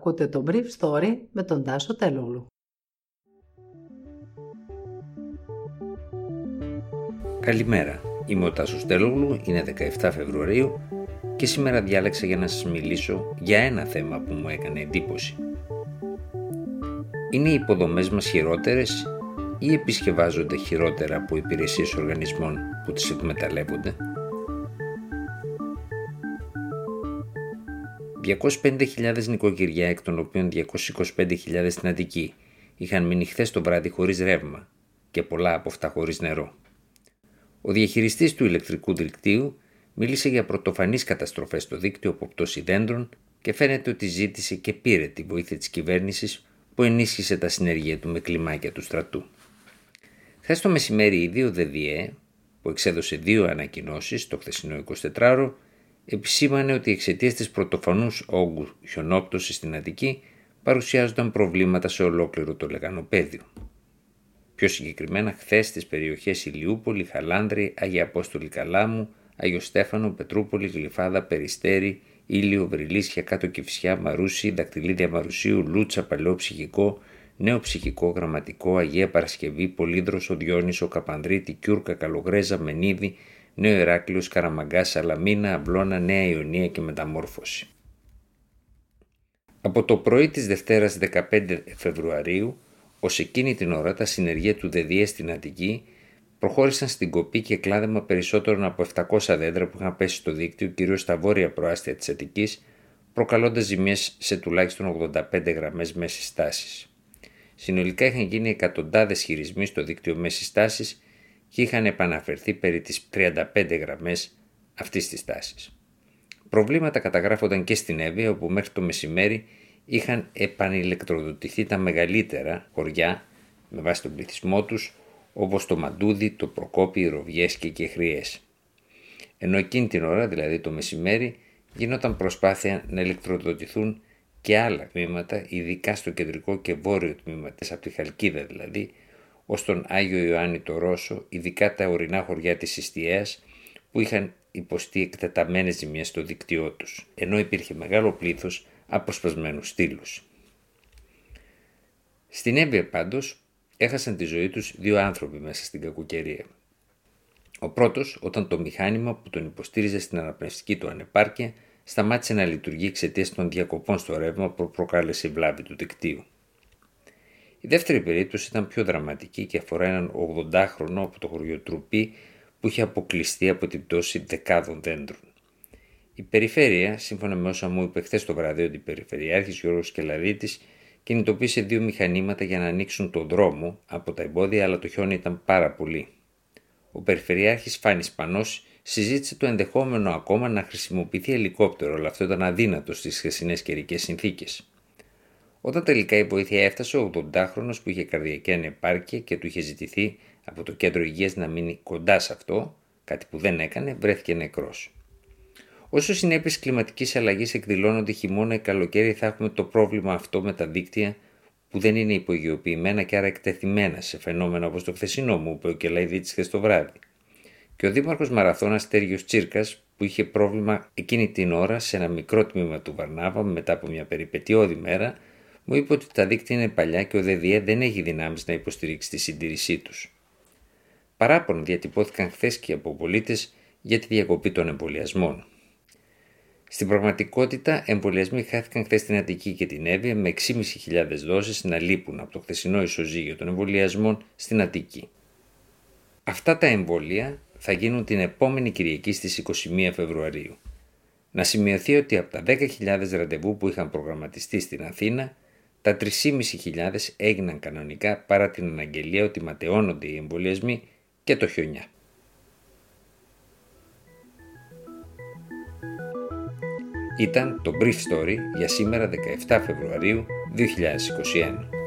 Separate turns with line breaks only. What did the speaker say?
Ακούτε το Brief Story με τον Τάσο Τελούλου.
Καλημέρα, είμαι ο Τάσος Τελούλου, είναι 17 Φεβρουαρίου και σήμερα διάλεξα για να σας μιλήσω για ένα θέμα που μου έκανε εντύπωση. Είναι οι υποδομές μας χειρότερες ή επισκευάζονται χειρότερα από υπηρεσίες οργανισμών που τις εκμεταλλεύονται; 250.000 νοικοκυριά, εκ των οποίων 225.000 στην Αττική, είχαν μείνει χθες το βράδυ χωρίς ρεύμα και πολλά από αυτά χωρίς νερό. Ο διαχειριστής του ηλεκτρικού δικτύου μίλησε για πρωτοφανείς καταστροφές στο δίκτυο από πτώση δέντρων και φαίνεται ότι ζήτησε και πήρε τη βοήθεια της κυβέρνησης που ενίσχυσε τα συνεργεία του με κλιμάκια του στρατού. Χθες το μεσημέρι ήδη ο ΔΔΕ, που εξέδωσε δύο ανακοινώσεις το χθεσινό 24ωρο, επισήμανε ότι εξαιτία της πρωτοφανούς όγκου χιονόπτωσης στην Αττική παρουσιάζονταν προβλήματα σε ολόκληρο το λεγανοπέδιο. Πιο συγκεκριμένα, χθες στις περιοχές Ηλιούπολη, Χαλάνδρη, Αγία Απόστολη Καλάμου, Αγιο Στέφανο, Πετρούπολη, Γλυφάδα, Περιστέρη, Ήλιο, Βρυλίσια, Κάτω Κυφσιά, Μαρούσι, Δακτυλίδια Μαρουσίου, Λούτσα, Παλαιό Ψυχικό, Νέο Ψυχικό, Γραμματικό, Αγία Παρασκευή, Πολύδρο, Οδιόνισο, Καπανδρίτη, Κιούρκα, Καλογρέζα, Μενίδη, Νέο Ηράκλειος, Καραμαγκάς, Σαλαμίνα, Αμπλώνα, Νέα Ιωνία και Μεταμόρφωση. Από το πρωί της Δευτέρας 15 Φεβρουαρίου, ως εκείνη την ώρα τα συνεργεία του ΔΔΕ στην Αττική προχώρησαν στην κοπή και κλάδεμα περισσότερων από 700 δέντρα που είχαν πέσει στο δίκτυο, κυρίως στα βόρεια προάστια της Αττικής, προκαλώντας ζημιές σε τουλάχιστον 85 γραμμές μέσης τάσης. Συνολικά είχαν γίνει εκατοντάδες χειρισμοί στο δίκτυο μέσης τάσης και είχαν επαναφερθεί περί τις 35 γραμμές αυτής της τάσης. Προβλήματα καταγράφονταν και στην Εύβοια όπου μέχρι το μεσημέρι είχαν επανηλεκτροδοτηθεί τα μεγαλύτερα χωριά με βάση τον πληθυσμό τους όπως το Μαντούδι, το Προκόπι, οι Ροβιές και οι Χρειές. Ενώ εκείνη την ώρα, δηλαδή το μεσημέρι, γινόταν προσπάθεια να ηλεκτροδοτηθούν και άλλα τμήματα, ειδικά στο κεντρικό και βόρειο τμήμα της, από τη Χαλκίδα δηλαδή, ως τον Άγιο Ιωάννη το Ρώσο, ειδικά τα ορεινά χωριά της Ιστιαίας, που είχαν υποστεί εκτεταμένες ζημιές στο δίκτυό τους, ενώ υπήρχε μεγάλο πλήθος αποσπασμένους στήλους. Στην Εύβοια πάντως έχασαν τη ζωή τους δύο άνθρωποι μέσα στην κακοκαιρία. Ο πρώτος όταν το μηχάνημα που τον υποστήριζε στην αναπνευστική του ανεπάρκεια σταμάτησε να λειτουργεί εξαιτίας των διακοπών στο ρεύμα που προκάλεσε η βλάβη του δικτύου. Η δεύτερη περίπτωση ήταν πιο δραματική και αφορά έναν 80χρονο από το χωριό Τρουπή που είχε αποκλειστεί από την πτώση δεκάδων δέντρων. Η περιφέρεια, σύμφωνα με όσα μου είπε χθες το βράδυ ότι η Περιφερειάρχη Γιώργος Κελαδίτης κινητοποίησε δύο μηχανήματα για να ανοίξουν τον δρόμο από τα εμπόδια, αλλά το χιόνι ήταν πάρα πολύ. Ο Περιφερειάρχης Φάνης Πανός συζήτησε το ενδεχόμενο ακόμα να χρησιμοποιηθεί ελικόπτερο, αλλά αυτό ήταν αδύνατο στις χθεσινές καιρικές συνθήκες. Όταν τελικά η βοήθεια έφτασε, ο 80χρονο που είχε καρδιακή ανεπάρκεια και του είχε ζητηθεί από το κέντρο υγείας να μείνει κοντά σε αυτό, κάτι που δεν έκανε, βρέθηκε νεκρός. Όσο συνέπειες κλιματικής αλλαγής εκδηλώνονται χειμώνα ή καλοκαίρι, θα έχουμε το πρόβλημα αυτό με τα δίκτυα που δεν είναι υπογειοποιημένα και άρα εκτεθειμένα σε φαινόμενα όπως το χθεσινό μου, είπε ο Κελαϊδίτης χθες το βράδυ. Και ο Δήμαρχος Μαραθώνας Τέριο Τσίρκας, που είχε πρόβλημα εκείνη την ώρα σε ένα μικρό τμήμα του Βαρνάβα μετά από μια περιπετειώδη μέρα, μου είπε ότι τα δίκτυα είναι παλιά και ο ΔΔΕ δεν έχει δυνάμεις να υποστηρίξει τη συντήρησή τους. Παράπονο διατυπώθηκαν χθες και από πολίτες για τη διακοπή των εμβολιασμών. Στην πραγματικότητα, εμβολιασμοί χάθηκαν χθες στην Αττική και την Εύβοια με 6.500 δόσεις να λείπουν από το χθεσινό ισοζύγιο των εμβολιασμών στην Αττική. Αυτά τα εμβόλια θα γίνουν την επόμενη Κυριακή στις 21 Φεβρουαρίου. Να σημειωθεί ότι από τα 10.000 ραντεβού που είχαν προγραμματιστεί στην Αθήνα, τα 3.500 έγιναν κανονικά παρά την αναγγελία ότι ματαιώνονται οι εμβολιασμοί και το χιονιά. Ήταν το Brief Story για σήμερα 17 Φεβρουαρίου 2021.